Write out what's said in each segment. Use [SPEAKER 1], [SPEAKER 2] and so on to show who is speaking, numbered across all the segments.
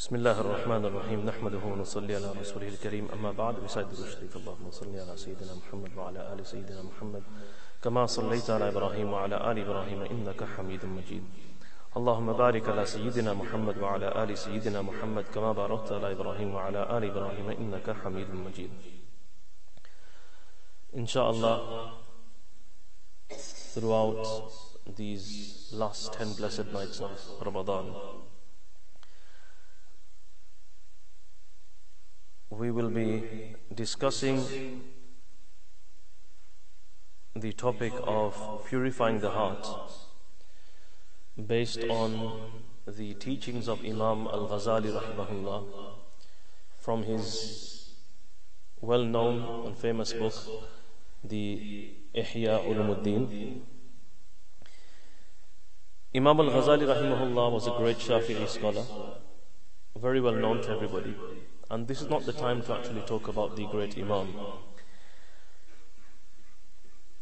[SPEAKER 1] بسم الله الرحمن الرحيم نحمده ونصلي على رسوله الكريم أما بعد بسعد الشريف اللهم صل على سيدنا محمد وعلى آل سيدنا محمد كما صليت على إبراهيم وعلى آل إبراهيم إنك حميد مجيد اللهم بارك على سيدنا محمد وعلى آل سيدنا محمد كما باركت على إبراهيم وعلى آل إبراهيم إنك حميد مجيد Inshallah, throughout these last 10 blessed nights of Ramadan, we will be discussing the topic of purifying the heart based on the teachings of Imam Al Ghazali rahimahullah from his well known and famous book the Ihya Ulumuddin. Imam Al Ghazali rahimahullah was a great Shafi'i scholar very well known to everybody and this is not the time to actually talk about the great Imam.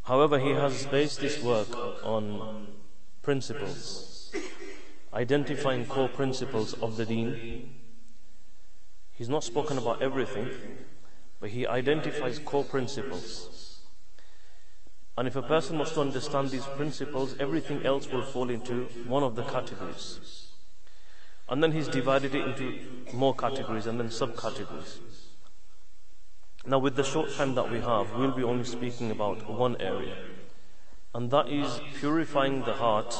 [SPEAKER 1] However, he has based this work on principles, identifying core principles of the deen. He's not spoken about everything, but he identifies core principles. And if a person was to understand these principles, everything else will fall into one of the categories. And then he's divided it into more categories and then subcategories. Now, with the short time that we have, we'll be only speaking about one area, and that is purifying the heart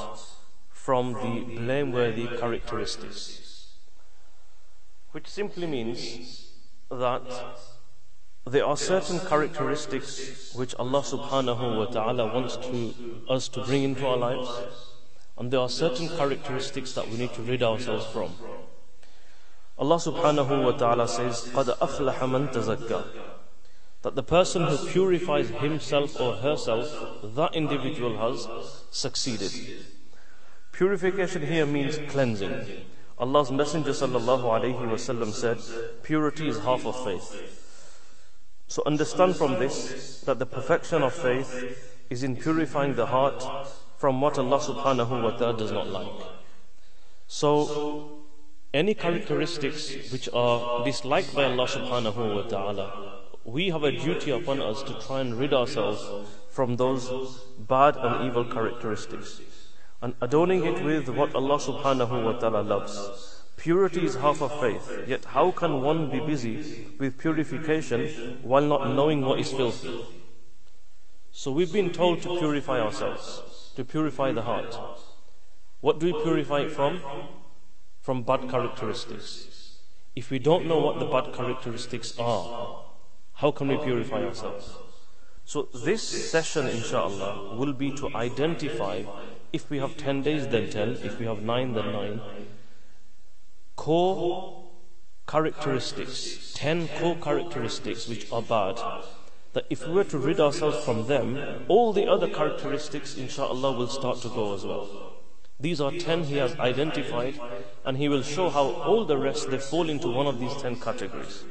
[SPEAKER 1] from the blameworthy characteristics. Which simply means that there are certain characteristics which Allah subhanahu wa ta'ala wants to, us to bring into our lives and there are certain characteristics that we need to rid ourselves from. Allah subhanahu wa ta'ala says, قَدْ أَفْلَحَ مَنْ تَزَكَّى That the person who purifies himself or herself, that individual has succeeded. Purification here means cleansing. Allah's Messenger sallallahu alayhi wasallam said, purity is half of faith. So understand from this that the perfection of faith is in purifying the heart from what Allah subhanahu wa ta'ala does not like. So, any characteristics which are disliked by Allah subhanahu wa ta'ala, we have a duty upon us to try and rid ourselves from those bad and evil characteristics. And adorning it with what Allah subhanahu wa ta'ala loves. Purity is half of faith, yet how can one be busy with purification while not knowing what is filthy? So we've been told to purify ourselves to purify the heart. What do we purify it from? From bad characteristics. If we don't know what the bad characteristics are, how can we purify ourselves? So this session, inshallah, will be to identify, if we have 10 days, then 10, if we have 9, then 9, core characteristics, 10 core characteristics which are bad that if we were to rid ourselves from them, all the other characteristics, inshallah, will start to go as well. These are ten he has identified, and he will show how all the rest they fall into one of these ten categories.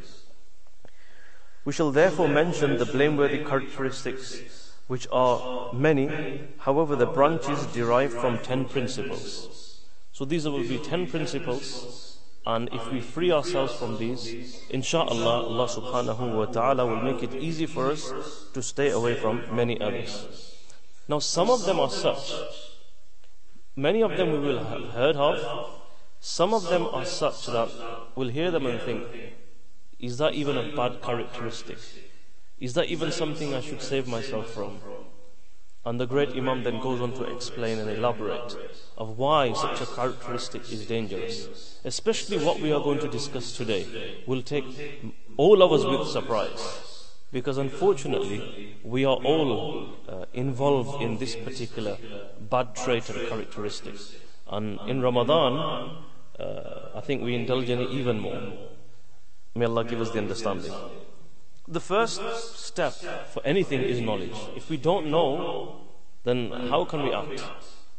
[SPEAKER 1] We shall therefore mention the blameworthy characteristics, which are many, however, the branches derive from ten principles. So these will be ten principles and if we free ourselves from these, inshallah, Allah subhanahu wa ta'ala will make it easy for us to stay away from many others. Now, some of them are such. Many of them we will have heard of. Some of them are such that we'll hear them and think, is that even a bad characteristic? Is that even something I should save myself from? And the great Imam then goes on to explain and elaborate of why such a characteristic is dangerous. Especially what we are going to discuss today will take all of us with surprise. Because unfortunately, we are all uh, involved in this particular bad trait and characteristic. And in Ramadan, uh, I think we indulge in it even more. May Allah give us the understanding. The first step for anything is knowledge. If we don't know, then how can we act?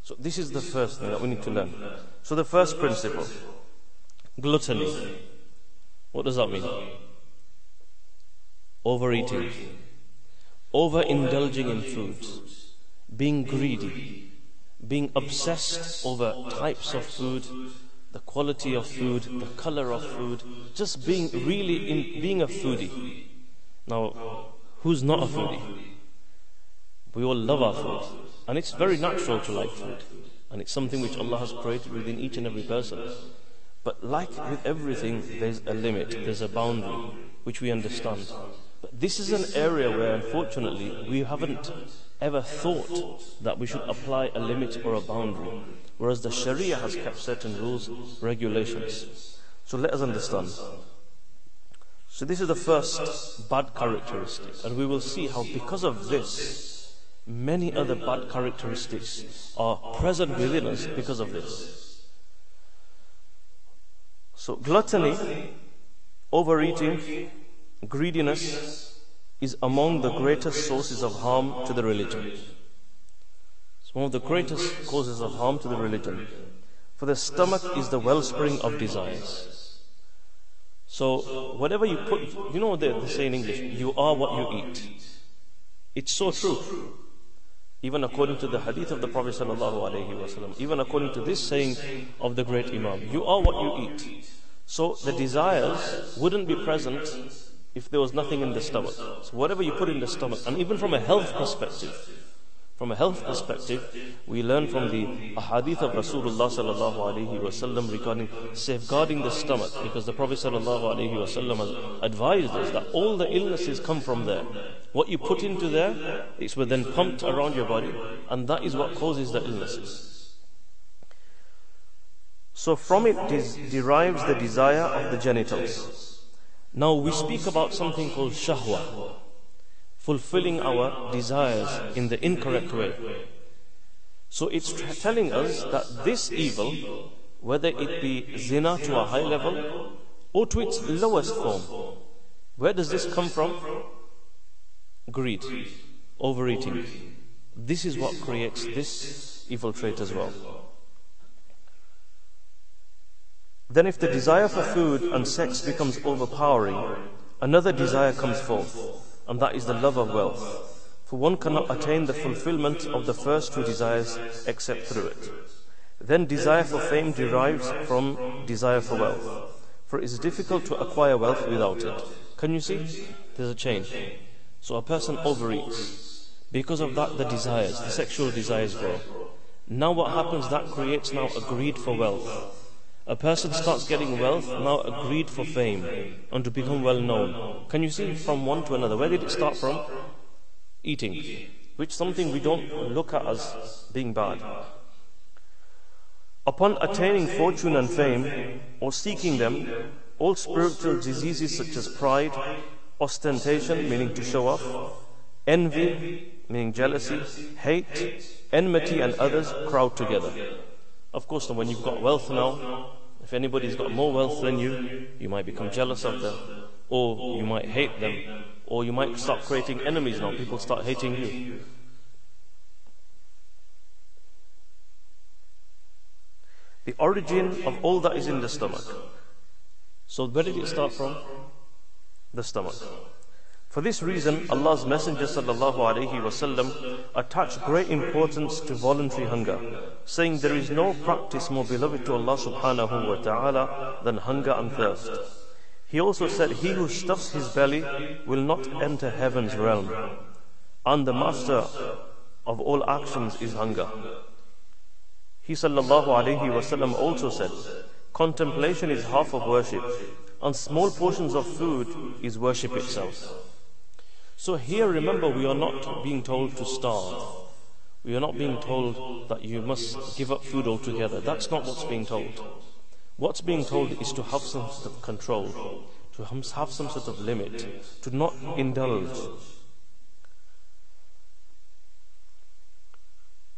[SPEAKER 1] So this is the first thing that we need to learn. So the first principle, gluttony. What does that mean? Overeating, overindulging in food, being greedy, being obsessed over types of food the quality of food, the color of food, just being really in being a foodie. Now, who's not a foodie? We all love our food, and it's very natural to like food, and it's something which Allah has created within each and every person. But like with everything, there's a limit, there's a boundary, which we understand. But this is an area where, unfortunately, we haven't ever thought that we should apply a limit or a boundary, whereas the Sharia has kept certain rules, regulations. So let us understand. So this is the first bad characteristic, and we will see how because of this, many other bad characteristics are present within us because of this. So gluttony, overeating, greediness is among the greatest sources of harm to the religion. It's one of the greatest causes of harm to the religion. For the stomach is the wellspring of desires. So, whatever you put, you know they say in English, you are what you eat. It's so true. Even according to the hadith of the Prophet ﷺ, even according to this saying of the great Imam, you are what you eat. So the desires wouldn't be present if there was nothing in the stomach. So whatever you put in the stomach, and even from a health perspective, from a health perspective, we learn from the hadith of Rasulullah sallallahu alaihi wasallam regarding safeguarding the stomach, because the Prophet sallallahu alaihi wasallam has advised us that all the illnesses come from there. What you put into there, it's then pumped around your body, and that is what causes the illnesses. So from it derives the desire of the genitals. Now we speak about something called shahwa, fulfilling our desires in the incorrect way. So it's telling us that this evil, whether it be zina to a high level or to its lowest form, where does this come from? Greed, overeating. This is what creates this evil trait as well. Then, if the desire for food and sex becomes overpowering, another desire comes forth, and that is the love of wealth. For one cannot attain the fulfillment of the first two desires except through it. Then, desire for fame derives from desire for wealth. For it is difficult to acquire wealth without it. Can you see? There's a change. So, a person overeats. Because of that, the desires, the sexual desires grow. Now, what happens? That creates now a greed for wealth. A person starts getting wealth, now a greed for fame, and to become well known. Can you see from one to another? Where did it start from? Eating, which something we don't look at as being bad. Upon attaining fortune and fame, or seeking them, all spiritual diseases such as pride, ostentation, meaning to show off, envy, meaning jealousy, hate, enmity, and others crowd together. Of course, when you've got wealth now, if anybody's got more wealth than you, you might become jealous of them, or you might hate them, or you might start creating enemies now. People start hating you. The origin of all that is in the stomach. So, where did it start from? The stomach. For this reason, Allah's Messenger وسلم, attached great importance to voluntary hunger, saying there is no practice more beloved to Allah subhanahu wa ta'ala than hunger and thirst. He also said, He who stuffs his belly will not enter heaven's realm. And the master of all actions is hunger. He sallallahu alayhi wasallam also said, Contemplation is half of worship, and small portions of food is worship itself. So here, remember, we are not being told to starve. We are not being told that you must give up food altogether. That's not what's being told. What's being told is to have some sort of control, to have some sort of limit, to not indulge.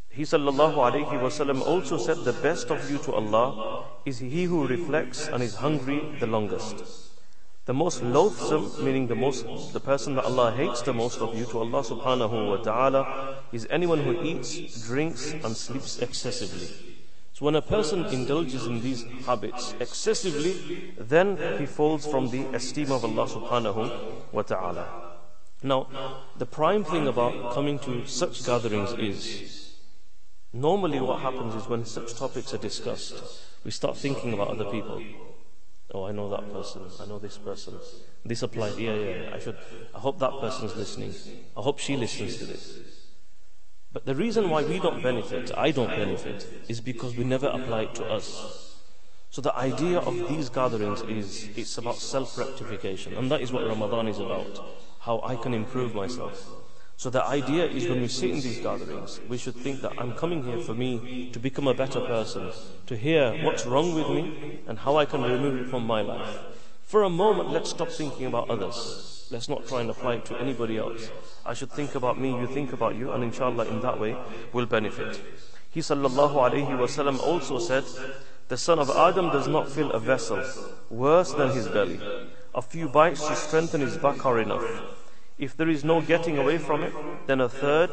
[SPEAKER 1] He sallallahu alayhi wasallam also said, The best of you to Allah is he who reflects and is hungry the longest. The most loathsome, meaning the most, the person that Allah hates the most of you to Allah subhanahu wa ta'ala is anyone who eats, drinks and sleeps excessively. So when a person indulges in these habits excessively, then he falls from the esteem of Allah subhanahu wa ta'ala. Now, the prime thing about coming to such gatherings is Normally, what happens is when such topics are discussed, we start thinking about other people. Oh, I know that person. I know this person. This applies. Yeah, yeah. I should. I hope that person's listening. I hope she listens to this. But the reason why we don't benefit, I don't benefit, is because we never apply it to us. So the idea of these gatherings is it's about self-rectification, and that is what Ramadan is about. How I can improve myself. So the idea is when we sit in these gatherings, we should think that I'm coming here for me to become a better person, to hear what's wrong with me and how I can remove it from my life. For a moment, let's stop thinking about others. Let's not try and apply it to anybody else. I should think about me, you think about you, and inshallah in that way we'll benefit. He sallallahu alayhi wasallam also said, the son of Adam does not fill a vessel worse than his belly. A few bites to strengthen his back are enough. If there is no getting away from it, then a third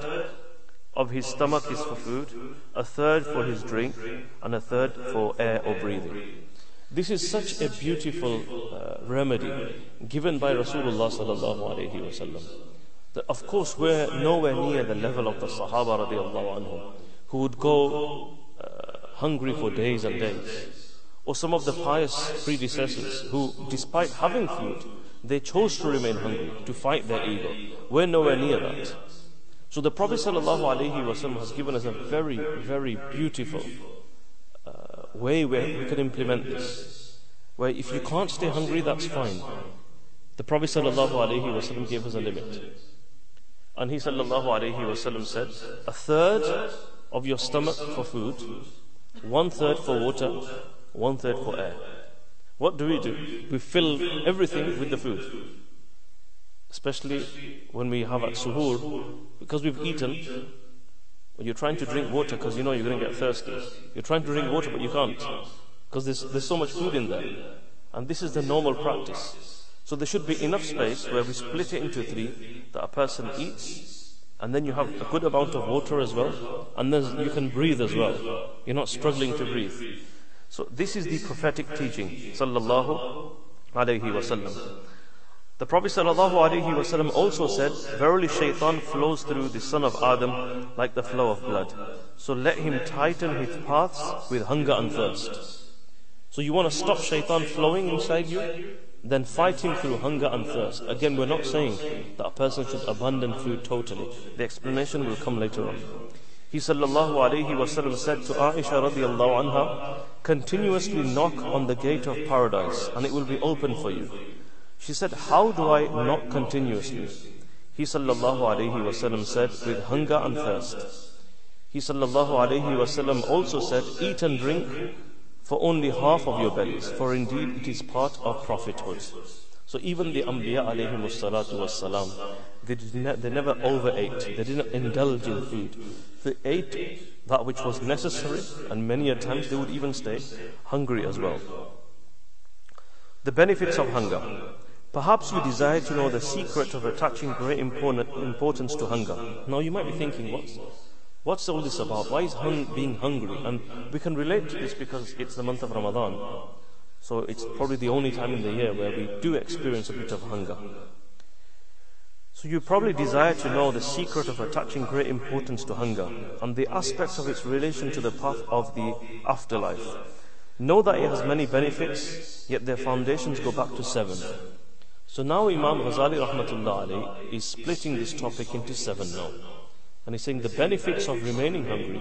[SPEAKER 1] of his stomach is for food, a third for his drink, and a third for air or breathing. This is such a beautiful uh, remedy given by Rasulullah sallallahu alaihi wasallam. That of course we're nowhere near the level of the Sahaba radiallahu anhum, who would go uh, hungry for days and days. Or some of the pious predecessors who, despite having food, they chose to remain hungry, to fight their ego. We're nowhere near that. So the Prophet ﷺ has given us a very, very beautiful uh, way where we can implement this. Where if you can't stay hungry, that's fine. The Prophet ﷺ gave us a limit. And he ﷺ said, a third of your stomach for food, one third for water, one third for air. What do we do? We fill everything with the food. Especially when we have at suhoor, because we've eaten. You're trying to drink water because you know you're going to get thirsty. You're trying to drink water but you can't. Because there's, there's so much food in there. And this is the normal practice. So there should be enough space where we split it into three that a person eats and then you have a good amount of water as well and then you can breathe as well. You're not struggling to breathe. So this is the prophetic teaching, sallallahu alayhi wasallam. The Prophet wasallam also said, Verily shaitan flows through the son of Adam like the flow of blood. So let him tighten his paths with hunger and thirst. So you want to stop shaitan flowing inside you? Then fight him through hunger and thirst. Again, we're not saying that a person should abandon food totally. The explanation will come later on. He sallallahu alayhi wasallam said to Aisha radiallahu anha, continuously knock on the gate of paradise and it will be open for you. She said, how do I knock continuously? He sallallahu alayhi wasallam said, with hunger and thirst. He sallallahu alayhi wasallam also said, eat and drink for only half of your bellies, for indeed it is part of prophethood. So even the Anbiya alayhi salatu was they, ne- they never overate, they didn't indulge in food. They ate that which was necessary, and many a times they would even stay hungry as well. The benefits of hunger. Perhaps you desire to know the secret of attaching great importance to hunger. Now you might be thinking, what's, what's all this about? Why is hung- being hungry? And we can relate to this because it's the month of Ramadan. So it's probably the only time in the year where we do experience a bit of hunger. So you probably desire to know the secret of attaching great importance to hunger and the aspects of its relation to the path of the afterlife. Know that it has many benefits, yet their foundations go back to seven. So now Imam Ghazali rahmatullah is splitting this topic into seven now. And he's saying the benefits of remaining hungry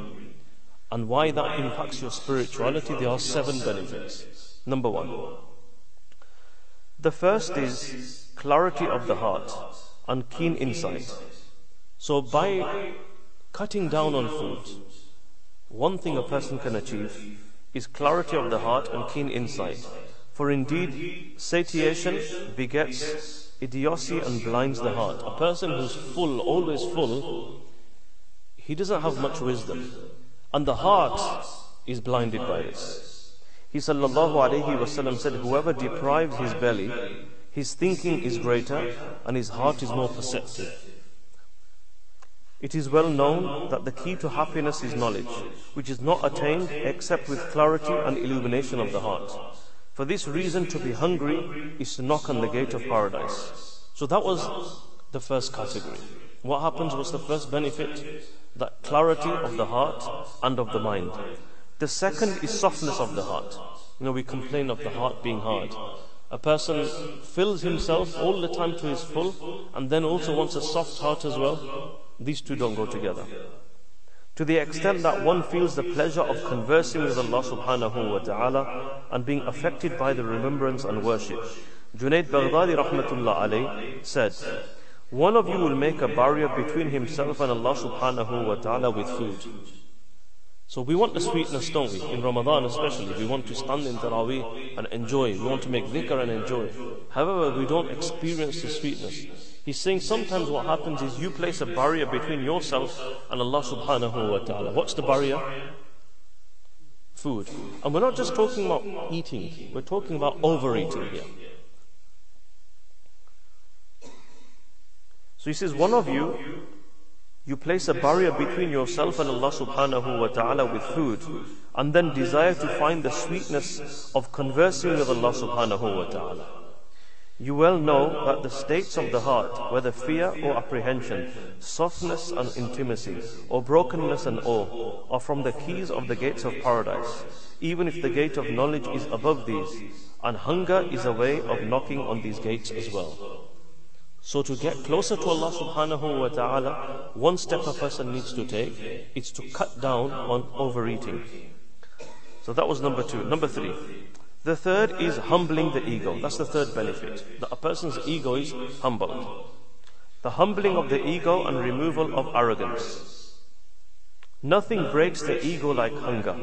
[SPEAKER 1] and why that impacts your spirituality, there are seven benefits. Number one. The first is clarity of the heart and keen insight. So by cutting down on food, one thing a person can achieve is clarity of the heart and keen insight. For indeed, satiation begets idiocy and blinds the heart. A person who's full, always full, he doesn't have much wisdom. And the heart is blinded by this. He sallallahu alayhi wasallam said, Whoever deprives his belly, his thinking is greater and his heart is more perceptive. It is well known that the key to happiness is knowledge, which is not attained except with clarity and illumination of the heart. For this reason, to be hungry is to knock on the gate of paradise. So that was the first category. What happens was the first benefit? That clarity of the heart and of the mind. The second is softness of the heart. You know, we complain of the heart being hard. A person fills himself all the time to his full and then also wants a soft heart as well. These two don't go together. To the extent that one feels the pleasure of conversing with Allah subhanahu wa ta'ala and being affected by the remembrance and worship. Junaid Baghdadi rahmatullah alayh said, One of you will make a barrier between himself and Allah subhanahu wa ta'ala with food. So we want the sweetness, don't we? In Ramadan especially, we want to stand in Taraweeh and enjoy. We want to make dhikr and enjoy. However, we don't experience the sweetness. He's saying sometimes what happens is you place a barrier between yourself and Allah subhanahu wa ta'ala. What's the barrier? Food. And we're not just talking about eating, we're talking about overeating here. So he says, one of you you place a barrier between yourself and Allah subhanahu wa ta'ala with food and then desire to find the sweetness of conversing with Allah subhanahu wa ta'ala. You well know that the states of the heart, whether fear or apprehension, softness and intimacy, or brokenness and awe, are from the keys of the gates of paradise, even if the gate of knowledge is above these, and hunger is a way of knocking on these gates as well. So to get closer to Allah subhanahu wa ta'ala, one step a person needs to take is to cut down on overeating. So that was number two. Number three. The third is humbling the ego. That's the third benefit. That a person's ego is humbled. The humbling of the ego and removal of arrogance. Nothing breaks the ego like hunger.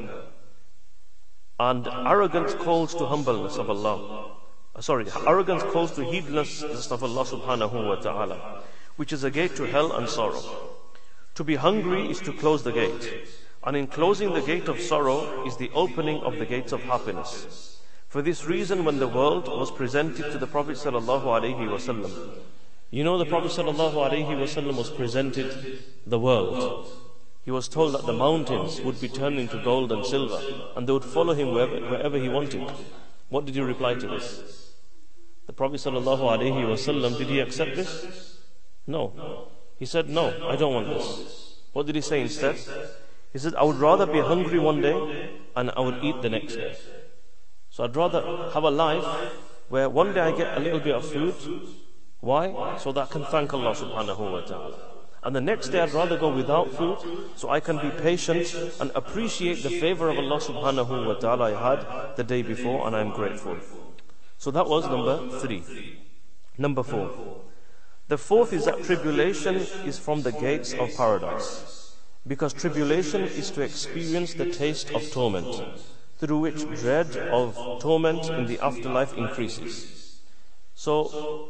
[SPEAKER 1] And arrogance calls to humbleness of Allah. Uh, sorry, arrogance calls to heedlessness of Allah subhanahu wa ta'ala, which is a gate to hell and sorrow. To be hungry is to close the gate, and in closing the gate of sorrow is the opening of the gates of happiness. For this reason, when the world was presented to the Prophet sallallahu alaihi wasallam, you know the Prophet sallallahu alaihi wasallam was presented the world. He was told that the mountains would be turned into gold and silver, and they would follow him wherever, wherever he wanted. What did you reply to this? The Prophet ﷺ, did he accept this? No. He said, No, I don't want this. What did he say instead? He said, I would rather be hungry one day and I would eat the next day. So I'd rather have a life where one day I get a little bit of food. Why? So that I can thank Allah subhanahu wa ta'ala. And the next day I'd rather go without food so I can be patient and appreciate the favor of Allah subhanahu wa ta'ala I had the day before and I'm grateful. So that was number three. Number four. The fourth is that tribulation is from the gates of paradise. Because tribulation is to experience the taste of torment, through which dread of torment in the afterlife increases. So,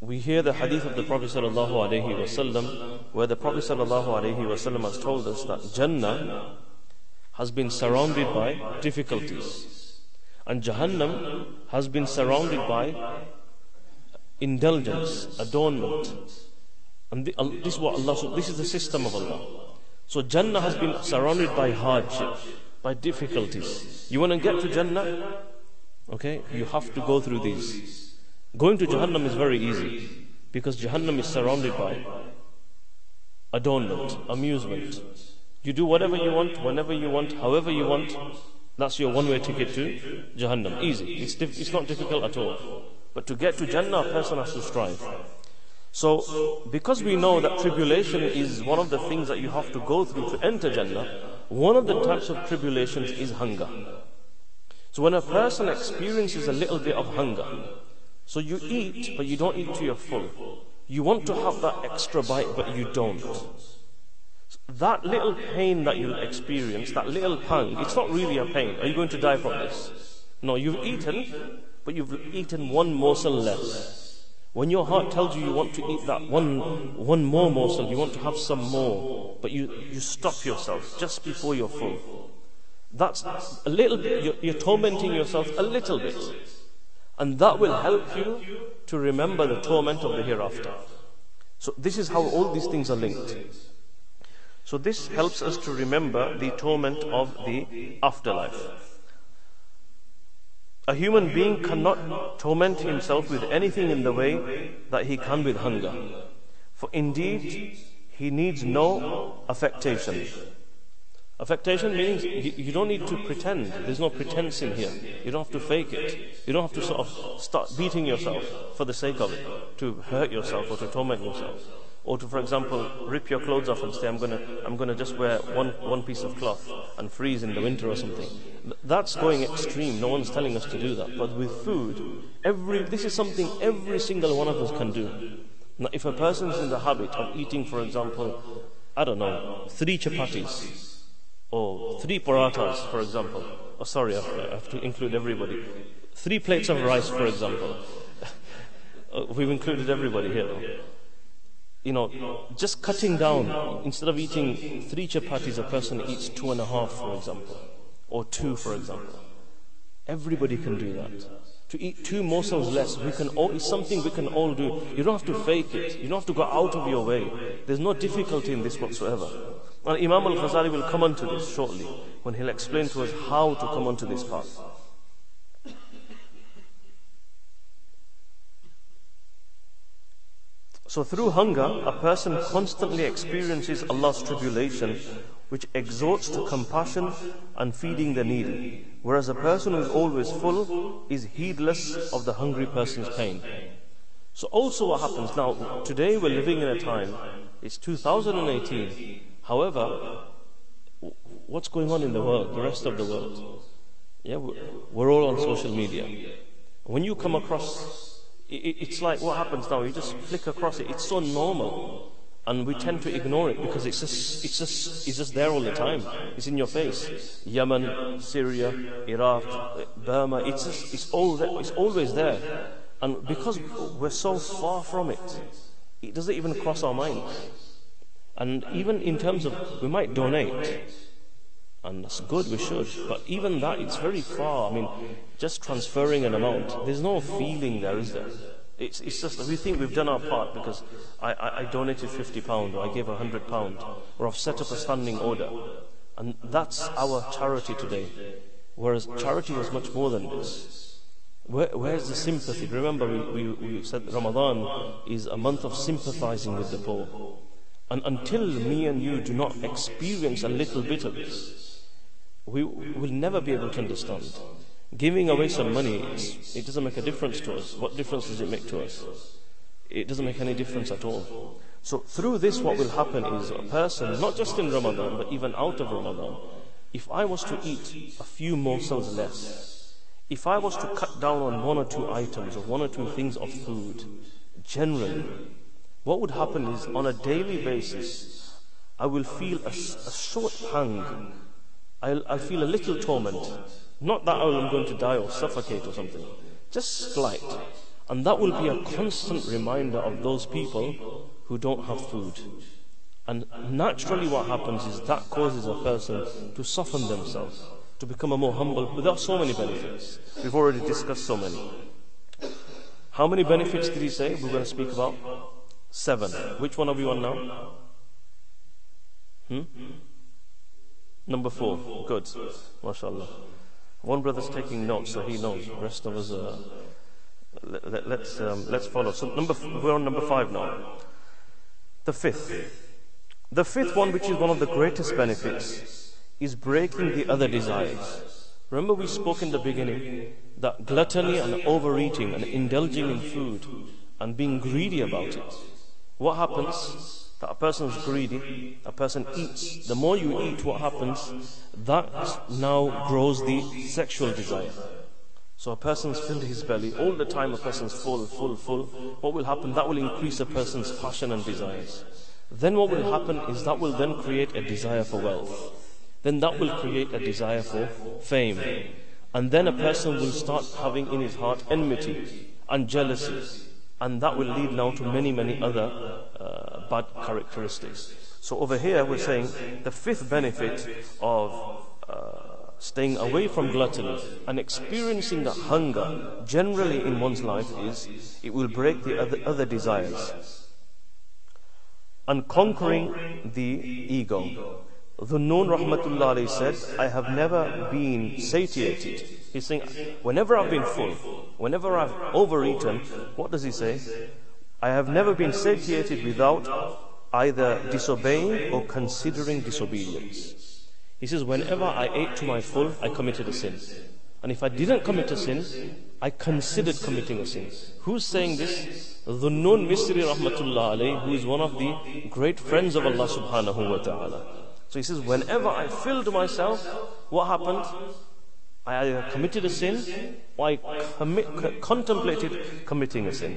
[SPEAKER 1] we hear the hadith of the Prophet ﷺ, where the Prophet ﷺ has told us that Jannah has been surrounded by difficulties. And Jahannam has been surrounded by indulgence, adornment. And the, this is what Allah, this is the system of Allah. So Jannah has been surrounded by hardship, by difficulties. You want to get to Jannah? Okay, you have to go through these. Going to Jahannam is very easy because Jahannam is surrounded by adornment, amusement. You do whatever you want, whenever you want, however you want, that's your one way ticket to Jahannam. Easy. It's, it's not difficult at all. But to get to Jannah, a person has to strive. So, because we know that tribulation is one of the things that you have to go through to enter Jannah, one of the types of tribulations is hunger. So, when a person experiences a little bit of hunger, so you eat, but you don't eat to your full. You want to have that extra bite, but you don't that little pain that you'll experience, that little pang, it's not really a pain. Are you going to die from this? No, you've eaten, but you've eaten one morsel less. When your heart tells you you want to eat that one, one more morsel, you want to have some more, but you, you stop yourself just before you're full. That's a little bit, you're, you're tormenting yourself a little bit. And that will help you to remember the torment of the hereafter. So this is how all these things are linked. So this helps us to remember the torment of the afterlife. A human being cannot torment himself with anything in the way that he can with hunger. For indeed, he needs no affectation. Affectation means you, you, don't need to pretend. There's no pretense in here. You don't have to fake it. You don't have to sort of start beating yourself for the sake of it, to hurt yourself or to torment yourself. Or to, for example, rip your clothes off and say, I'm gonna, I'm gonna just wear one, one piece of cloth and freeze in the winter or something. That's going extreme. No one's telling us to do that. But with food, every, this is something every single one of us can do. Now, if a person's in the habit of eating, for example, I don't know, three chapatis, or three parathas, for example. Oh, sorry, I have to include everybody. Three plates of rice, for example. Uh, we've included everybody here. You know, just cutting down, instead of eating three chapatis, a person eats two and a half, for example, or two, for example. Everybody can do that. To eat two morsels less, we can all, it's something we can all do. You don't have to fake it. You don't have to go out of your way. There's no difficulty in this whatsoever. And Imam al Ghazali will come on to this shortly when he'll explain to us how to come onto this path. So, through hunger, a person constantly experiences Allah's tribulation, which exhorts to compassion and feeding the needy, whereas a person who is always full is heedless of the hungry person's pain. So, also, what happens now, today we're living in a time, it's 2018, However, what's going on in the world, the rest of the world? Yeah, we're all on social media. When you come across, it's like what happens now. You just flick across it. It's so normal, and we tend to ignore it because it's just, it's just, it's just there all the time. It's in your face. Yemen, Syria, Iraq, Burma. It's just, it's all there. It's always there, and because we're so far from it, it doesn't even cross our minds. And even in terms of, we might donate, and that's good, we should. But even that, it's very far. I mean, just transferring an amount, there's no feeling there, is there? It's, it's just that we think we've done our part because I, I, I donated 50 pound or I gave 100 pound or I've set up a standing order. And that's our charity today. Whereas charity was much more than this. Where, where's the sympathy? Remember, we, we, we said Ramadan is a month of sympathizing with the poor. And until me and you do not experience a little bit of this, we will never be able to understand. Giving away some money, it doesn't make a difference to us. What difference does it make to us? It doesn't make any difference at all. So through this, what will happen is a person, not just in Ramadan, but even out of Ramadan, if I was to eat a few morsels less, if I was to cut down on one or two items or one or two things of food, generally, what would happen is on a daily basis, I will feel a, a short pang. I'll, I'll feel a little torment. Not that I'm going to die or suffocate or something, just slight. And that will be a constant reminder of those people who don't have food. And naturally, what happens is that causes a person to soften themselves, to become a more humble. But there are so many benefits. We've already discussed so many. How many benefits did he say we're going to speak about? Seven. Which one are we on now? Hmm? Number four. Good. MashaAllah. One brother's taking notes, so he knows. The rest of us, uh, let, us let's, um, let's follow. So number, we're on number five now. The fifth. The fifth one, which is one of the greatest benefits, is breaking the other desires. Remember, we spoke in the beginning that gluttony and overeating and indulging in food and being greedy about it what happens? That a person is greedy, a person eats. The more you eat, what happens? That now grows the sexual desire. So a person's filled his belly, all the time a person's full, full, full. What will happen? That will increase a person's passion and desires. Then what will happen is that will then create a desire for wealth. Then that will create a desire for fame. And then a person will start having in his heart enmity and jealousy and that will lead now to many, many other uh, bad characteristics. So over here we're saying the fifth benefit of uh, staying away from gluttony and experiencing the hunger generally in one's life is it will break the other, other desires. And conquering the ego. Dhunnun Rahmatullah said, I have never been satiated. He's saying, whenever I've been full, whenever I've overeaten, what does he say? I have never been satiated without either disobeying or considering disobedience. He says, Whenever I ate to my full, I committed a sin. And if I didn't commit a sin, I considered committing a sin. Who's saying this? Dhunnun Misri Rahmatullah alayhi, who is one of the great friends of Allah subhanahu wa ta'ala. So he says, whenever I filled myself, what happened? I either committed a sin or I commit, contemplated committing a sin.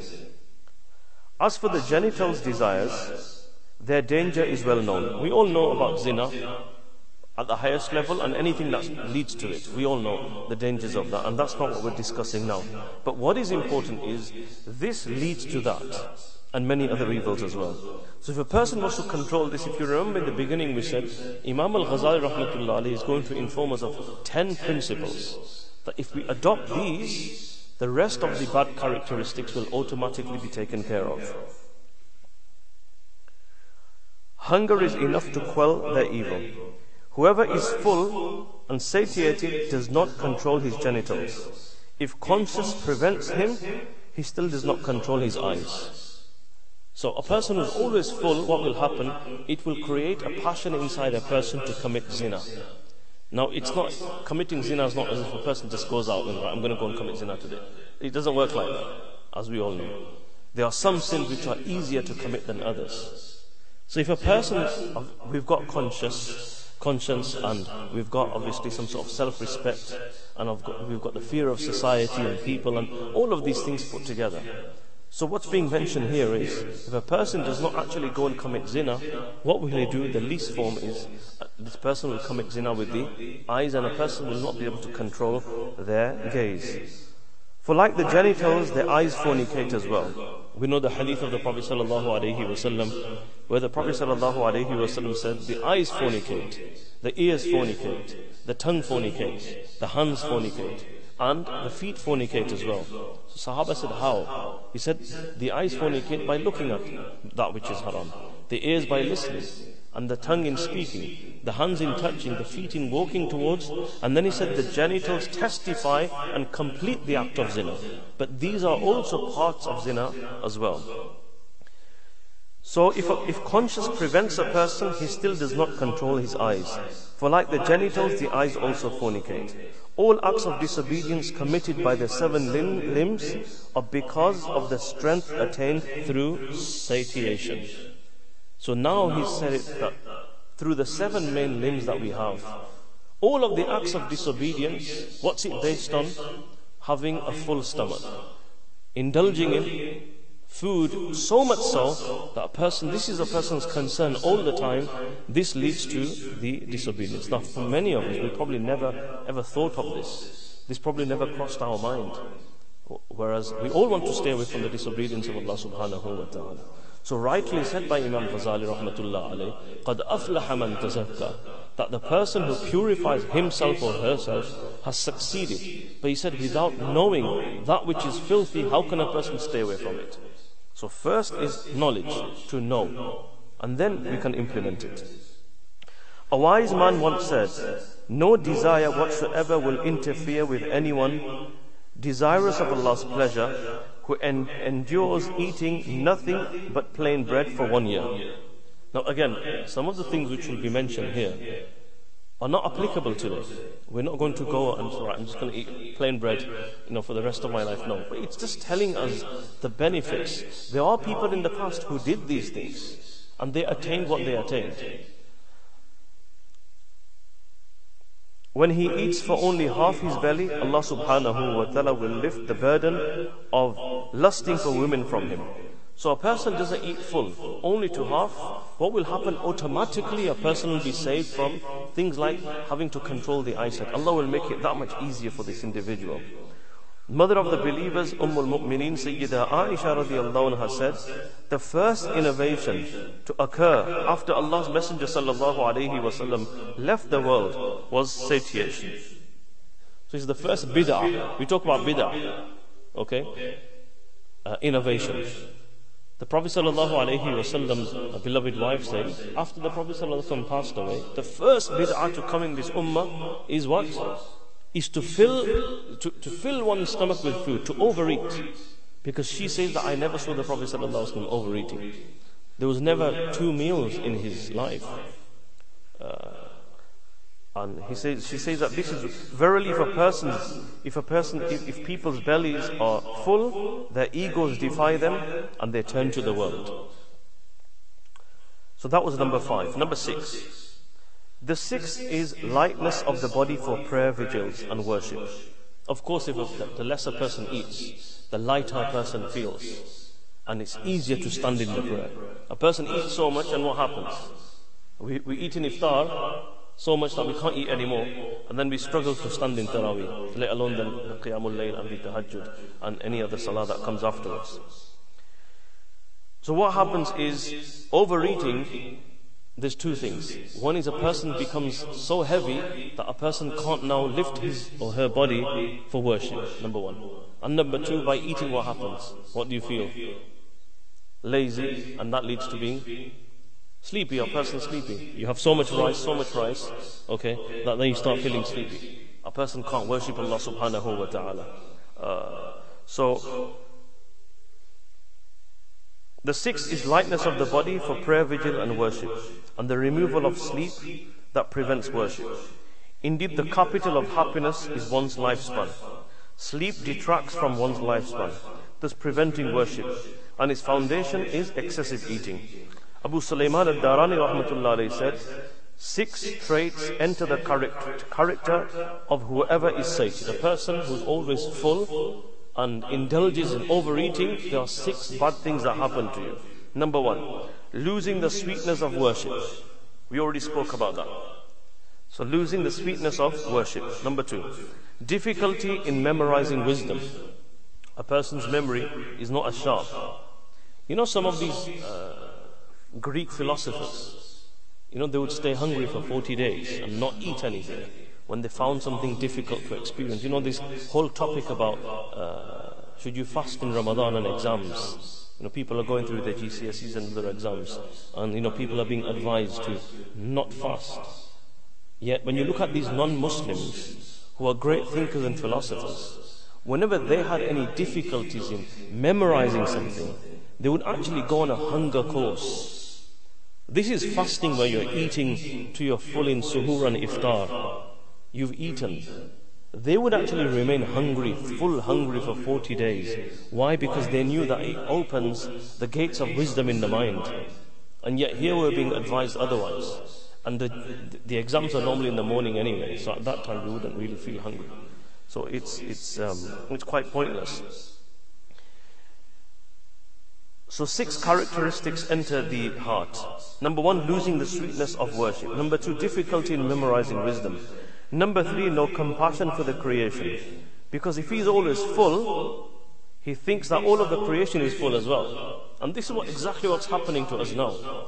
[SPEAKER 1] As for the genitals desires, their danger is well known. We all know about zina at the highest level and anything that leads to it. We all know the dangers of that, and that's not what we're discussing now. But what is important is this leads to that and many other evils as well. So if a person wants to control this, if you remember in the beginning we said Imam al-Ghazali rahmatullah is going to inform us of 10 principles that if we adopt these, the rest of the bad characteristics will automatically be taken care of. Hunger is enough to quell their evil. Whoever is full and satiated does not control his genitals. If conscience prevents him, he still does not control his eyes. So a person who's always full, what will happen? It will create a passion inside a person to commit zina. Now, it's not, committing zina is not as if a person just goes out and, I'm going to go and commit zina today. It doesn't work like that, as we all know. There are some sins which are easier to commit than others. So if a person, we've got conscious, conscience and we've got obviously some sort of self-respect and got, we've got the fear of society and people and all of these things put together. So what's being mentioned here is if a person does not actually go and commit zina, what will he do? The least form is uh, this person will commit zina with the eyes and a person will not be able to control their gaze. For like the genitals, their eyes fornicate as well. We know the hadith of the Prophet ﷺ, where the Prophet ﷺ said, The eyes fornicate, the ears fornicate, the tongue fornicate, the hands fornicate, and the feet fornicate as well. So Sahaba said, How? He said, The eyes fornicate by looking at that which is haram, the ears by listening, and the tongue in speaking, the hands in touching, the feet in walking towards. And then he said the genitals testify and complete the act of zina. But these are also parts of zina as well. So if, if conscience prevents a person, he still does not control his eyes. For like the genitals, the eyes also fornicate. All acts of disobedience committed by the seven limb, limbs are because of the strength attained through satiation. So now he said it that through the seven main limbs that we have, all of the acts of disobedience, what's it based on? Having a full stomach. Indulging in food so much so that a person, this is a person's concern all the time, this leads to the disobedience. Now, for many of us, we probably never ever thought of this. This probably never crossed our mind. Whereas we all want to stay away from the disobedience of Allah subhanahu wa ta'ala. So rightly said by Imam Ghazali rahmatullah alayhi, قَدْ أَفْلَحَ مَنْ تَزَكَّى That the person who purifies himself or herself has succeeded. But he said, without knowing that which is filthy, how can a person stay away from it? So first is knowledge, to know. And then we can implement it. A wise man once said, No desire whatsoever will interfere with anyone desirous of Allah's pleasure who en- endures eating nothing but plain bread for one year. Now, again, some of the things which will be mentioned here are not applicable to today. We're not going to go and say, right, I'm just going to eat plain bread, you know, for the rest of my life. No, but it's just telling us the benefits. There are people in the past who did these things, and they attained what they attained. When he eats for only half his belly, Allah subhanahu wa ta'ala will lift the burden of lusting for women from him. So a person doesn't eat full, only to half. What will happen automatically? A person will be saved from things like having to control the eyesight. Allah will make it that much easier for this individual. Mother of the believers, Ummul Mu'mineen Sayyida Aisha radiallahu anha said, the first innovation to occur after Allah's Messenger sallallahu alayhi wasallam left the world was satiation. So it's the first bid'ah. We talk about bid'ah. Okay? Uh, innovation. The Prophet alayhi wasallam's beloved wife said, after the Prophet sallallahu passed away, the first bid'ah to come in this ummah is what? is to fill, to, to fill one's stomach with food, to overeat. Because she says that I never saw the Prophet ﷺ overeating. There was never two meals in his life. Uh, And he says, she says that this is verily if a person's, if a person, if, if people's bellies are full, their egos defy them and they turn to the world. So that was number five. Number six. The sixth is lightness of the body for prayer, vigils, and worship. Of course, if the lesser person eats, the lighter person feels. And it's easier to stand in the prayer. A person eats so much, and what happens? We, we eat in iftar so much that we can't eat anymore, and then we struggle to stand in Taraweeh, let alone the, the Qiyamul Layl and the Tahajjud and any other Salah that comes afterwards. So what happens is overeating. There's two things. One is a person becomes so heavy that a person can't now lift his or her body for worship. Number one. And number two, by eating, what happens? What do you feel? Lazy, and that leads to being sleepy. A person sleepy. You have so much rice, so much rice, okay, that then you start feeling sleepy. A person can't worship Allah subhanahu wa ta'ala. Uh, so the sixth is lightness of the body for prayer, vigil, and worship, and the removal of sleep that prevents worship. Indeed, the capital of happiness is one's lifespan. Sleep detracts from one's lifespan, thus preventing worship, and its foundation is excessive eating. Abu Sulaiman al-Darani rahmatullah said, Six traits enter the character of whoever is sated. A person who's always full and indulges in overeating, there are six bad things that happen to you. Number one, losing the sweetness of worship. We already spoke about that. So losing the sweetness of worship. Number two, difficulty in memorizing wisdom. A person's memory is not as sharp. You know some of these uh, Greek philosophers, you know they would stay hungry for 40 days and not eat anything when they found something difficult to experience. You know, this whole topic about uh, should you fast in Ramadan and exams? You know, people are going through their GCSEs and their exams, and you know, people are being advised to not fast. Yet, when you look at these non-Muslims who are great thinkers and philosophers, whenever they had any difficulties in memorizing something, they would actually go on a hunger course. This is fasting where you're eating to your full in suhoor and iftar you've eaten, they would actually remain hungry, full hungry for 40 days. Why? Because they knew that it opens the gates of wisdom in the mind. And yet here we're being advised otherwise. And the, the exams are normally in the morning anyway, so at that time we wouldn't really feel hungry. So it's, it's, um, it's quite pointless. So six characteristics enter the heart. Number one, losing the sweetness of worship. Number two, difficulty in memorizing wisdom. Number three, no compassion for the creation. Because if he's always full, he thinks that all of the creation is full as well. And this is what, exactly what's happening to us now.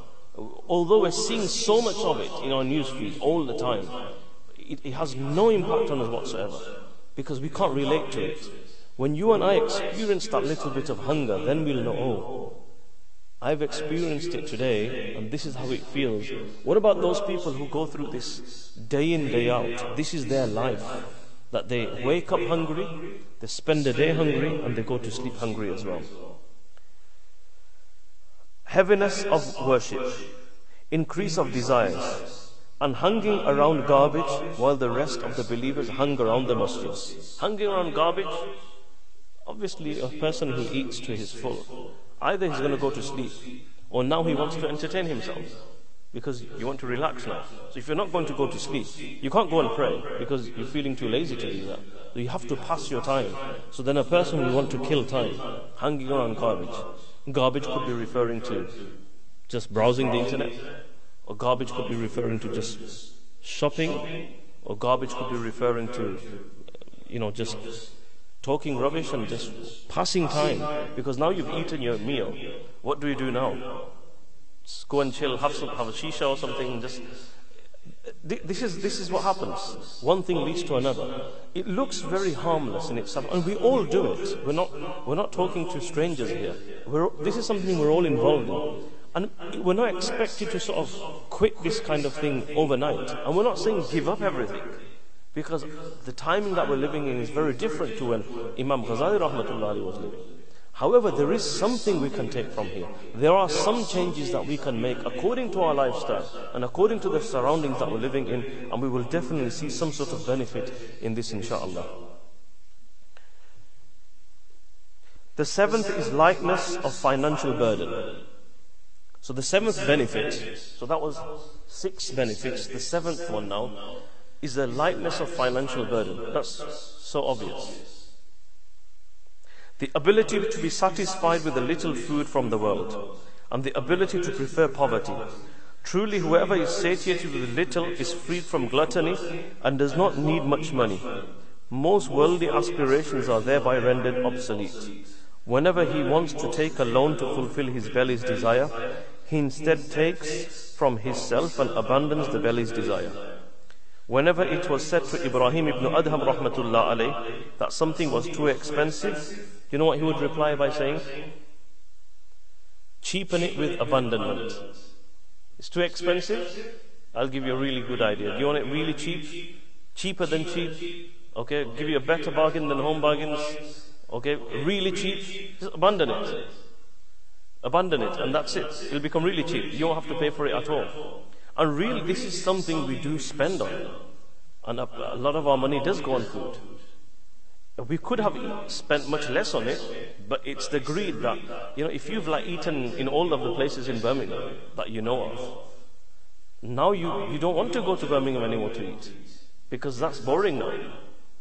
[SPEAKER 1] Although we're seeing so much of it in our newsfeed all the time, it, it has no impact on us whatsoever. Because we can't relate to it. When you and I experience that little bit of hunger, then we'll know, oh, I've experienced it today, and this is how it feels. What about those people who go through this day in, day out? This is their life. That they wake up hungry, they spend the day hungry, and they go to sleep hungry as well. Heaviness of worship, increase of desires, and hanging around garbage while the rest of the believers hang around the masjids. Hanging around garbage, obviously, a person who eats to his full Either he's going to go to sleep, or now he wants to entertain himself because you want to relax now. So if you're not going to go to sleep, you can't go and pray because you're feeling too lazy to do that. So you have to pass your time. So then a person will want to kill time, hanging around garbage. Garbage could be referring to just browsing the internet, or garbage could be referring to just shopping, or garbage could be referring to, you know, just talking rubbish and just passing time because now you've eaten your meal. What do you do now? Just go and chill, have some, have a shisha or something, just. This is this is what happens. One thing leads to another. It looks very harmless in itself, and we all do it. We're not we're not talking to strangers here. We're, this is something we're all involved in. And we're not expected to sort of quit this kind of thing overnight. And we're not saying give up everything. Because the timing that we're living in is very different to when Imam Ghazali rahmatullahi was living. However, there is something we can take from here. There are some changes that we can make according to our lifestyle and according to the surroundings that we're living in, and we will definitely see some sort of benefit in this, insha'Allah. The seventh is lightness of financial burden. So the seventh benefit, so that was six benefits. The seventh one now is the lightness of financial burden. That's so obvious. The ability to be satisfied with a little food from the world, and the ability to prefer poverty. Truly, whoever is satiated with little is freed from gluttony and does not need much money. Most worldly aspirations are thereby rendered obsolete. Whenever he wants to take a loan to fulfill his belly's desire, he instead takes from his self and abandons the belly's desire. Whenever it was said to Ibrahim ibn Adham rahmatullah alayh that something was too expensive, you know what he would reply by saying? Cheapen it with abandonment. It's too expensive? I'll give you a really good idea. Do you want it really cheap? Cheaper than cheap? Okay, give you a better bargain than home bargains? Okay, really cheap? Just abandon it. Abandon it, and that's it. It'll become really cheap. You don't have to pay for it at all. And really, this is something we do spend on. And a, a lot of our money does go on food. We could have spent much less on it, but it's the greed that, you know, if you've like eaten in all of the places in Birmingham that you know of, now you, you don't want to go to Birmingham anymore to eat. Because that's boring now.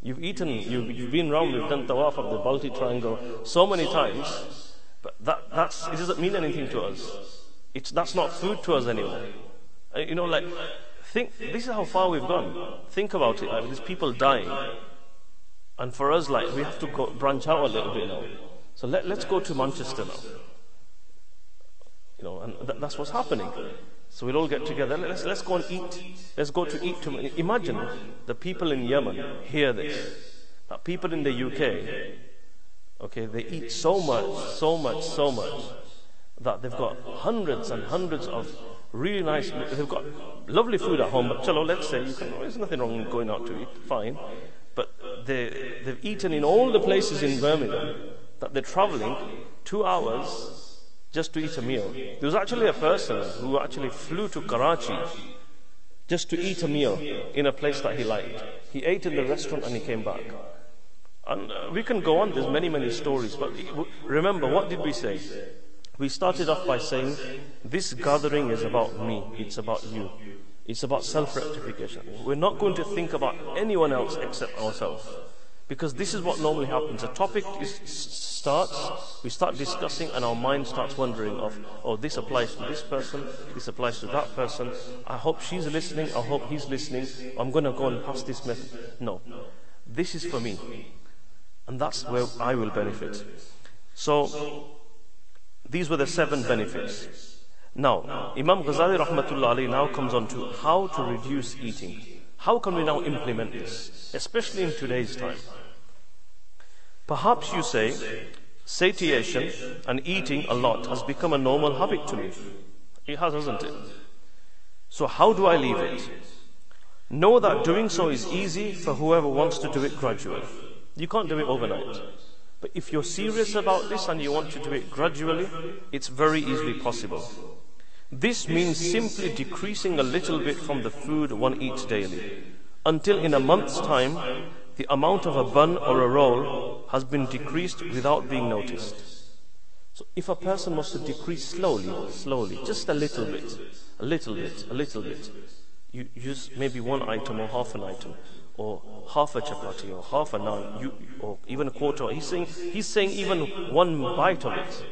[SPEAKER 1] You've eaten, you've, you've been around, we've done tawaf of the Balti Triangle so many times, but that, that's, it doesn't mean anything to us. It's, that's not food to us anymore. Uh, you know, like, think, this is how far we've gone. Think about it. Like, there's people dying. And for us, like, we have to go, branch out a little bit now. So let, let's go to Manchester now. You know, and th- that's what's happening. So we'll all get together. Let's, let's go and eat. Let's go to eat. To, imagine the people in Yemen hear this. That people in the UK, okay, they eat so much, so much, so much, that they've got hundreds and hundreds of really nice, they've got lovely food at home, but chalo, let's say, you can, there's nothing wrong with going out to eat, fine. But they, they've eaten in all the places in Birmingham that they're traveling two hours just to eat a meal. There was actually a person who actually flew to Karachi just to eat a meal in a place that he liked. He ate in the restaurant and he came back. And uh, we can go on, there's many, many stories, but remember, what did we say? We started off by saying, this gathering is about me, it's about you. It's about self rectification. We're not going to think about anyone else except ourselves. Because this is what normally happens. A topic is, starts, we start discussing, and our mind starts wondering of, oh, this applies to this person, this applies to that person. I hope she's listening, I hope he's listening. I'm going to go and pass this message. No. This is for me. And that's where I will benefit. So, these were the seven benefits. Now, Imam Ghazali rahmatullah now comes on to how to reduce eating. How can we now implement this, especially in today's time? Perhaps you say, satiation and eating a lot has become a normal habit to me. It has, hasn't it? So how do I leave it? Know that doing so is easy for whoever wants to do it gradually. You can't do it overnight. But if you're serious about this and you want to do it gradually, it's very easily possible. This means simply decreasing a little bit from the food one eats daily, until in a month's time, the amount of a bun or a roll has been decreased without being noticed. So if a person was to decrease slowly, slowly, just a little bit, a little bit, a little bit, you use maybe one item or half an item, or half a chapati, or half a naan, you, or even a quarter. He's saying, he's saying even one bite of it.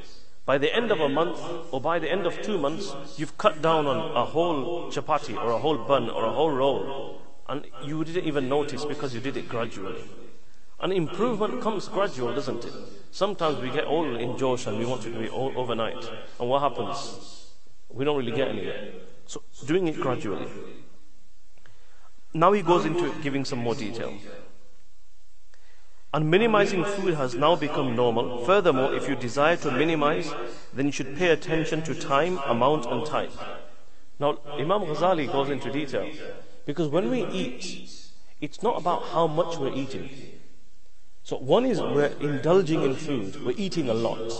[SPEAKER 1] By the end of a month or by the end of two months, you've cut down on a whole chapati or a whole bun or a whole roll. And you didn't even notice because you did it gradually. And improvement comes gradual, doesn't it? Sometimes we get all in Josh and we want to do it all overnight. And what happens? We don't really get anywhere. So doing it gradually. Now he goes into giving some more detail. And minimizing food has now become normal. Furthermore, if you desire to minimize, then you should pay attention to time, amount, and type. Now, Imam Ghazali goes into detail because when we eat, it's not about how much we're eating. So one is we're indulging in food, we're eating a lot.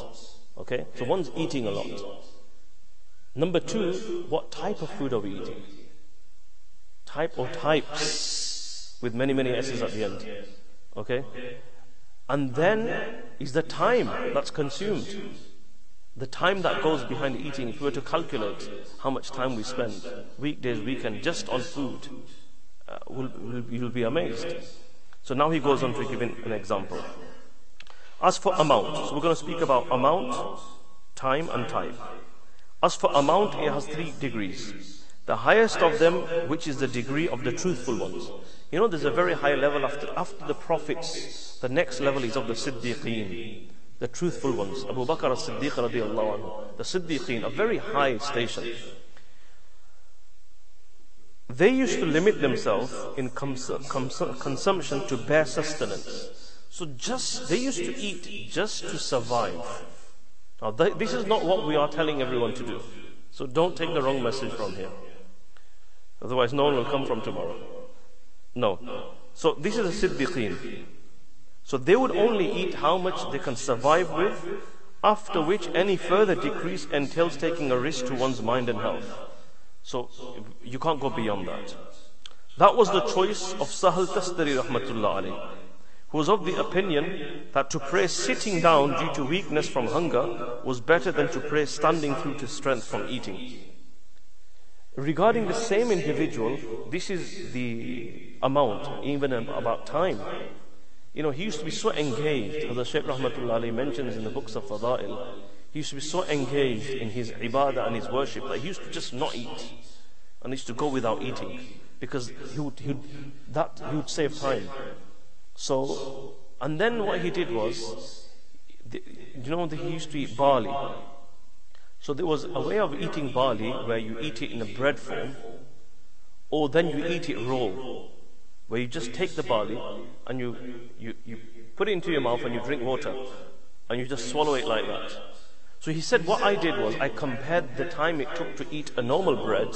[SPEAKER 1] Okay? So one's eating a lot. Number two, what type of food are we eating? Type or types with many, many S's at the end. Okay? And then is the time that's consumed. The time that goes behind eating, if we were to calculate how much time we spend, weekdays, weekend, just on food, uh, we'll, we'll, you'll be amazed. So now he goes on to give an example. As for amount, so we're going to speak about amount, time, and type. As for amount, it has three degrees. The highest of them, which is the degree of the truthful ones. You know, there's a very high level after, after the prophets. The next level is of the Siddiqeen, the truthful ones. Abu Bakr as-Siddiq radiallahu anhu. The Siddiqeen, a very high station. They used to limit themselves in cons- cons- consumption to bare sustenance. So just, they used to eat just to survive. Now, th- this is not what we are telling everyone to do. So don't take the wrong message from here. Otherwise, no one will come from tomorrow. No. So this is a Siddiqeen. So they would only eat how much they can survive with, after which any further decrease entails taking a risk to one's mind and health. So you can't go beyond that. That was the choice of Sahal Tastari rahmatullah alayhi who was of the opinion that to pray sitting down due to weakness from hunger was better than to pray standing through to strength from eating. Regarding the same individual, this is the amount, even about time. You know, he used to be so engaged, as the Shaykh Rahmatullah mentions in the books of Fada'il, he used to be so engaged in his ibadah and his worship that he used to just not eat and he used to go without eating because he would, he would, that, he would save time. So, and then what he did was, you know, he used to eat barley. So there was a way of eating barley where you eat it in a bread form, or then you eat it raw, where you just take the barley and you, you, you put it into your mouth and you drink water, and you just swallow it like that. So he said, What I did was I compared the time it took to eat a normal bread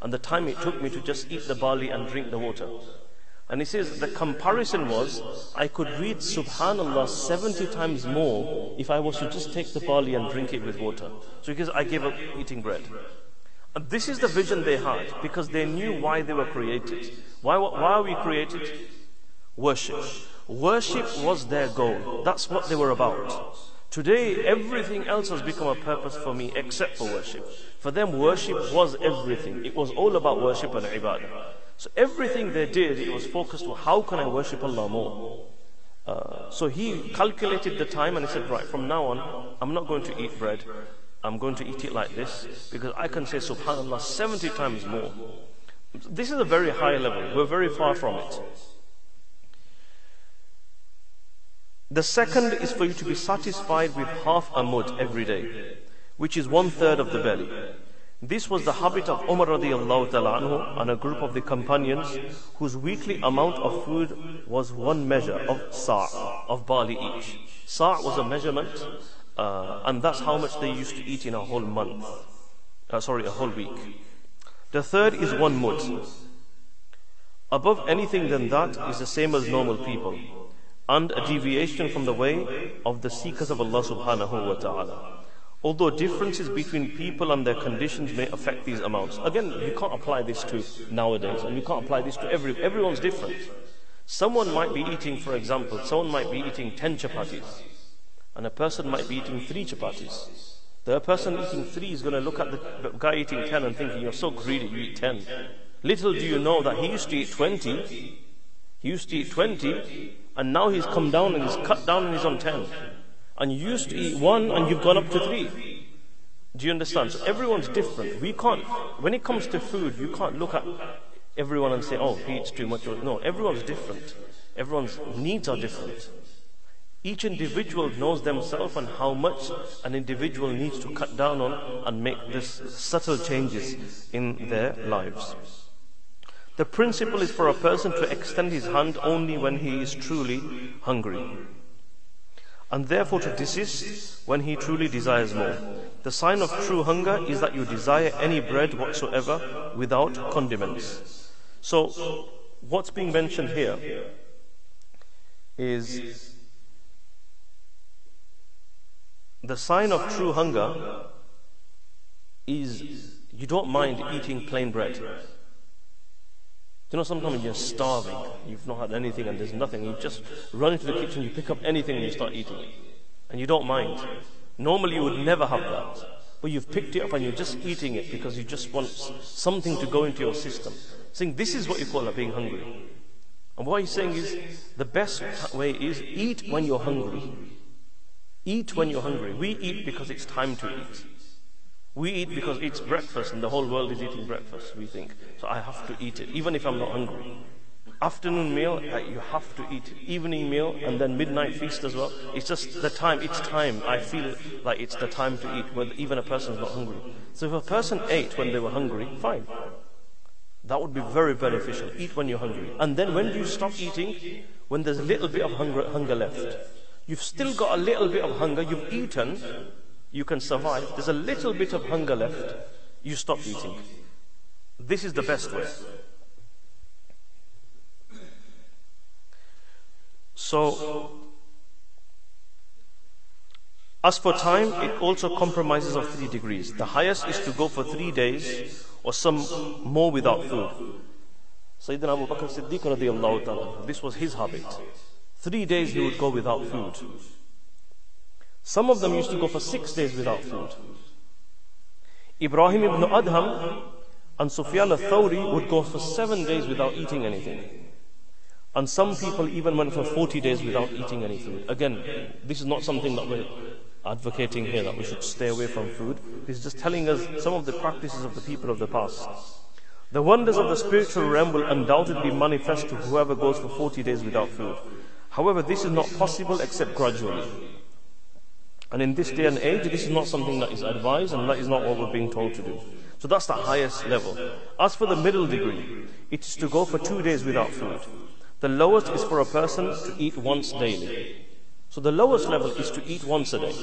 [SPEAKER 1] and the time it took me to just eat the barley and drink the water. And he says the comparison was I could read Subhanallah 70 times more if I was to just take the barley and drink it with water. So because I gave up eating bread. And this is the vision they had because they knew why they were created. Why, why are we created? Worship. Worship was their goal. That's what they were about. Today, everything else has become a purpose for me except for worship. For them, worship was everything. It was all about worship and ibadah. So everything they did, it was focused on how can I worship Allah more. Uh, so he calculated the time and he said, right, from now on, I'm not going to eat bread. I'm going to eat it like this because I can say Subhanallah 70 times more. This is a very high level. We're very far from it. The second is for you to be satisfied with half a mud every day, which is one third of the belly. This was the habit of Umar radiallahu ta'ala and a group of the companions whose weekly amount of food was one measure of sa' of barley each. Sa' was a measurement, uh, and that's how much they used to eat in a whole month. Uh, sorry, a whole week. The third is one mud. Above anything than that is the same as normal people, and a deviation from the way of the seekers of Allah subhanahu wa ta'ala. Although differences between people and their conditions may affect these amounts. Again, you can't apply this to nowadays, and you can't apply this to every, everyone's different. Someone might be eating, for example, someone might be eating 10 chapatis, and a person might be eating 3 chapatis. The person eating 3 is going to look at the guy eating 10 and thinking, You're so greedy, you eat 10. Little do you know that he used to eat 20, he used to eat 20, and now he's come down and he's cut down and he's on 10 and you used to eat one and you've gone up to three. Do you understand? So everyone's different. We can't, when it comes to food, you can't look at everyone and say, oh, he eats too much. No, everyone's different. Everyone's needs are different. Each individual knows themselves and how much an individual needs to cut down on and make this subtle changes in their lives. The principle is for a person to extend his hand only when he is truly hungry and therefore to desist when he truly desires more. The sign of true hunger is that you desire any bread whatsoever without condiments. So, what's being mentioned here is the sign of true hunger is you don't mind eating plain bread. You know, sometimes you're starving, you've not had anything and there's nothing. You just run into the kitchen, you pick up anything and you start eating. And you don't mind. Normally you would never have that. But you've picked it up and you're just eating it because you just want something to go into your system. Saying this is what you call being hungry. And what he's saying is the best way is eat when you're hungry. Eat when you're hungry. We eat because it's time to eat. We eat because it's breakfast and the whole world is eating breakfast, we think. So I have to eat it, even if I'm not hungry. Afternoon meal, uh, you have to eat it. Evening meal, and then midnight feast as well. It's just the time, it's time. I feel like it's the time to eat, when even a person is not hungry. So if a person ate when they were hungry, fine. That would be very beneficial. Eat when you're hungry. And then when do you stop eating? When there's a little bit of hunger, hunger left. You've still got a little bit of hunger, you've eaten, you can survive. There's a little bit of hunger left, you stop eating. This is the best way. So, as for time, it also compromises of three degrees. The highest is to go for three days or some more without food. Sayyidina Abu Bakr Siddiq this was his habit. Three days he would go without food. Some of them used to go for six days without food. Ibrahim ibn Adham and Sufyan al-Thawri would go for seven days without eating anything. And some people even went for 40 days without eating any food. Again, this is not something that we're advocating here, that we should stay away from food. This is just telling us some of the practices of the people of the past. The wonders of the spiritual realm will undoubtedly manifest to whoever goes for 40 days without food. However, this is not possible except gradually. And in this day and age, this is not something that is advised and that is not what we're being told to do. So that's the highest level. As for the middle degree, it is to go for two days without food. The lowest is for a person to eat once daily. So the lowest level is to eat once a day.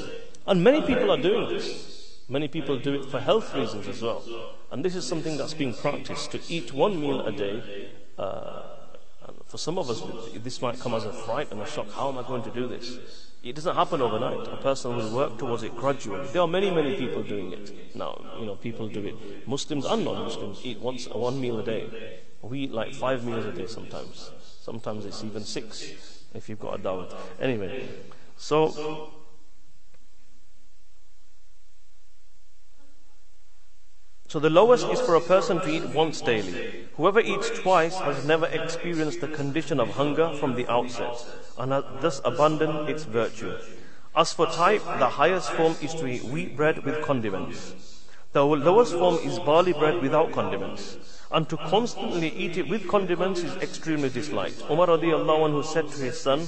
[SPEAKER 1] And many people are doing this. Many people do it for health reasons as well. And this is something that's being practiced to eat one meal a day. Uh, for some of us, this might come as a fright and a shock. How am I going to do this? It doesn't happen overnight. A person will work towards it gradually. There are many, many people doing it. Now, you know, people do it. Muslims and non-Muslims eat once, one meal a day. We eat like five meals a day sometimes. Sometimes it's even six if you've got a dawah. Anyway, so So the lowest is for a person to eat once daily. Whoever eats twice has never experienced the condition of hunger from the outset and has thus abandoned its virtue. As for type, the highest form is to eat wheat bread with condiments. The lowest form is barley bread without condiments. And to constantly eat it with condiments is extremely disliked. Umar radiallahu anhu said to his son,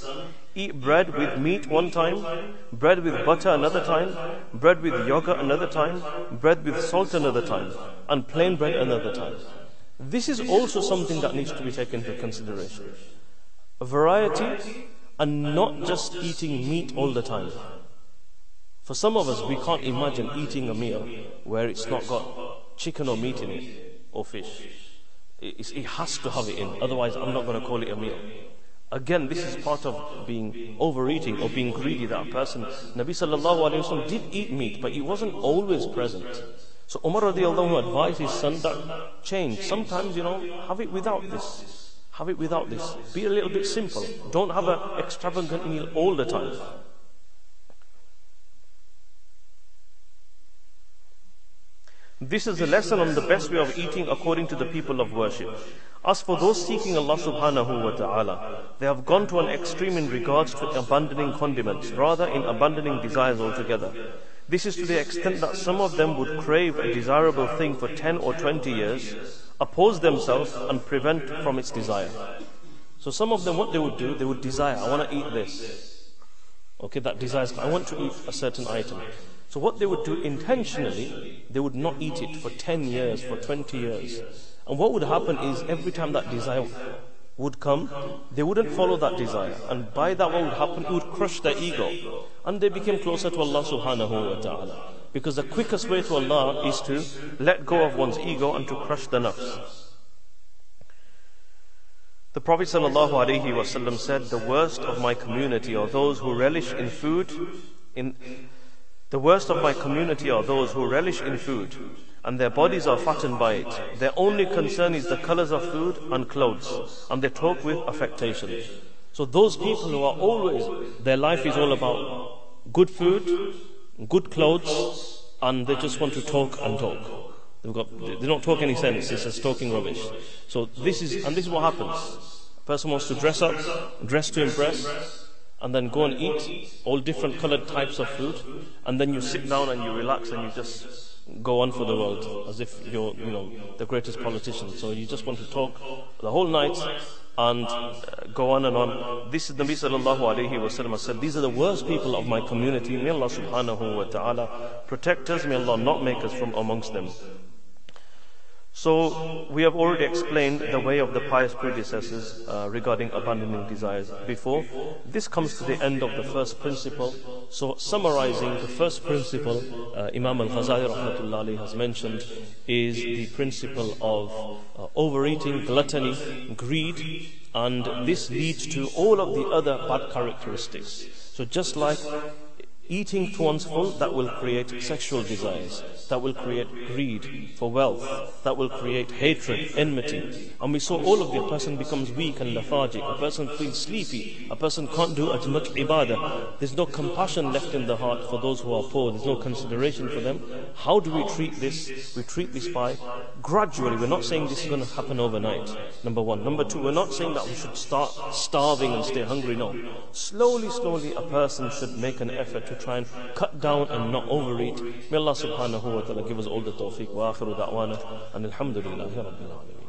[SPEAKER 1] Eat bread with meat one time, bread with butter another time, bread with yogurt another time, bread with salt another time, and plain bread another time. This is also something that needs to be taken into consideration. A variety and not just eating meat all the time. For some of us, we can't imagine eating a meal where it's not got chicken or meat in it, or fish. It, it has to have it in, otherwise, I'm not going to call it a meal. Again, this is part of being overeating or being greedy. That person, Nabi sallallahu alayhi wasallam did eat meat, but it wasn't always present. So Umar radiallahu advised his son that change. Sometimes, you know, have it without this. Have it without this. Be a little bit simple. Don't have an extravagant meal all the time. This is a lesson on the best way of eating according to the people of worship. As for those seeking Allah subhanahu wa ta'ala, they have gone to an extreme in regards to abandoning condiments, rather in abandoning desires altogether. This is to the extent that some of them would crave a desirable thing for 10 or 20 years, oppose themselves and prevent from its desire. So some of them, what they would do, they would desire, I want to eat this. Okay, that desire, I want to eat a certain item. So what they would do intentionally, they would not eat it for 10 years, for 20 years. And what would happen is every time that desire would come, they wouldn't follow that desire. And by that what would happen, it would crush their ego. And they became closer to Allah subhanahu wa ta'ala. Because the quickest way to Allah is to let go of one's ego and to crush the nafs. The Prophet ﷺ said, The worst of my community are those who relish in food, in The worst of my community are those who relish in food and their bodies are fattened by it. Their only concern is the colors of food and clothes, and they talk with affectation. So those people who are always, their life is all about good food, good clothes, and they just want to talk and talk. They've got, they don't talk any sense, it's just talking rubbish. So this is, and this is what happens. A person wants to dress up, dress to impress, and then go and eat all different colored types of food, and then you sit down and you relax and you just go on for the world as if you're, you know, the greatest politician. So you just want to talk the whole night and uh, go on and on. This is Nabi sallallahu alayhi wa sallam said, these are the worst people of my community. May Allah subhanahu wa ta'ala protect us. May Allah not make us from amongst them. So, we have already explained the way of the pious predecessors uh, regarding abandoning desires before. This comes to the end of the first principle. So, summarizing the first principle, uh, Imam al Ghazali rahmatullahi has mentioned is the principle of uh, overeating, gluttony, greed, and this leads to all of the other bad characteristics. So, just like Eating to one's full, that will create sexual desires, that will create greed for wealth, that will create hatred, enmity. And we saw all of the person becomes weak and lethargic, a person feels sleepy, a person can't do as much ibadah. There's no compassion left in the heart for those who are poor, there's no consideration for them. How do we treat this? We treat this by gradually. We're not saying this is going to happen overnight, number one. Number two, we're not saying that we should start starving and stay hungry, no. Slowly, slowly, a person should make an effort to try and cut down and not overeat. May Allah subhanahu wa ta'ala give us all the tawfiq. Wa akhiru da'wana and alhamdulillahi rabbil alamin.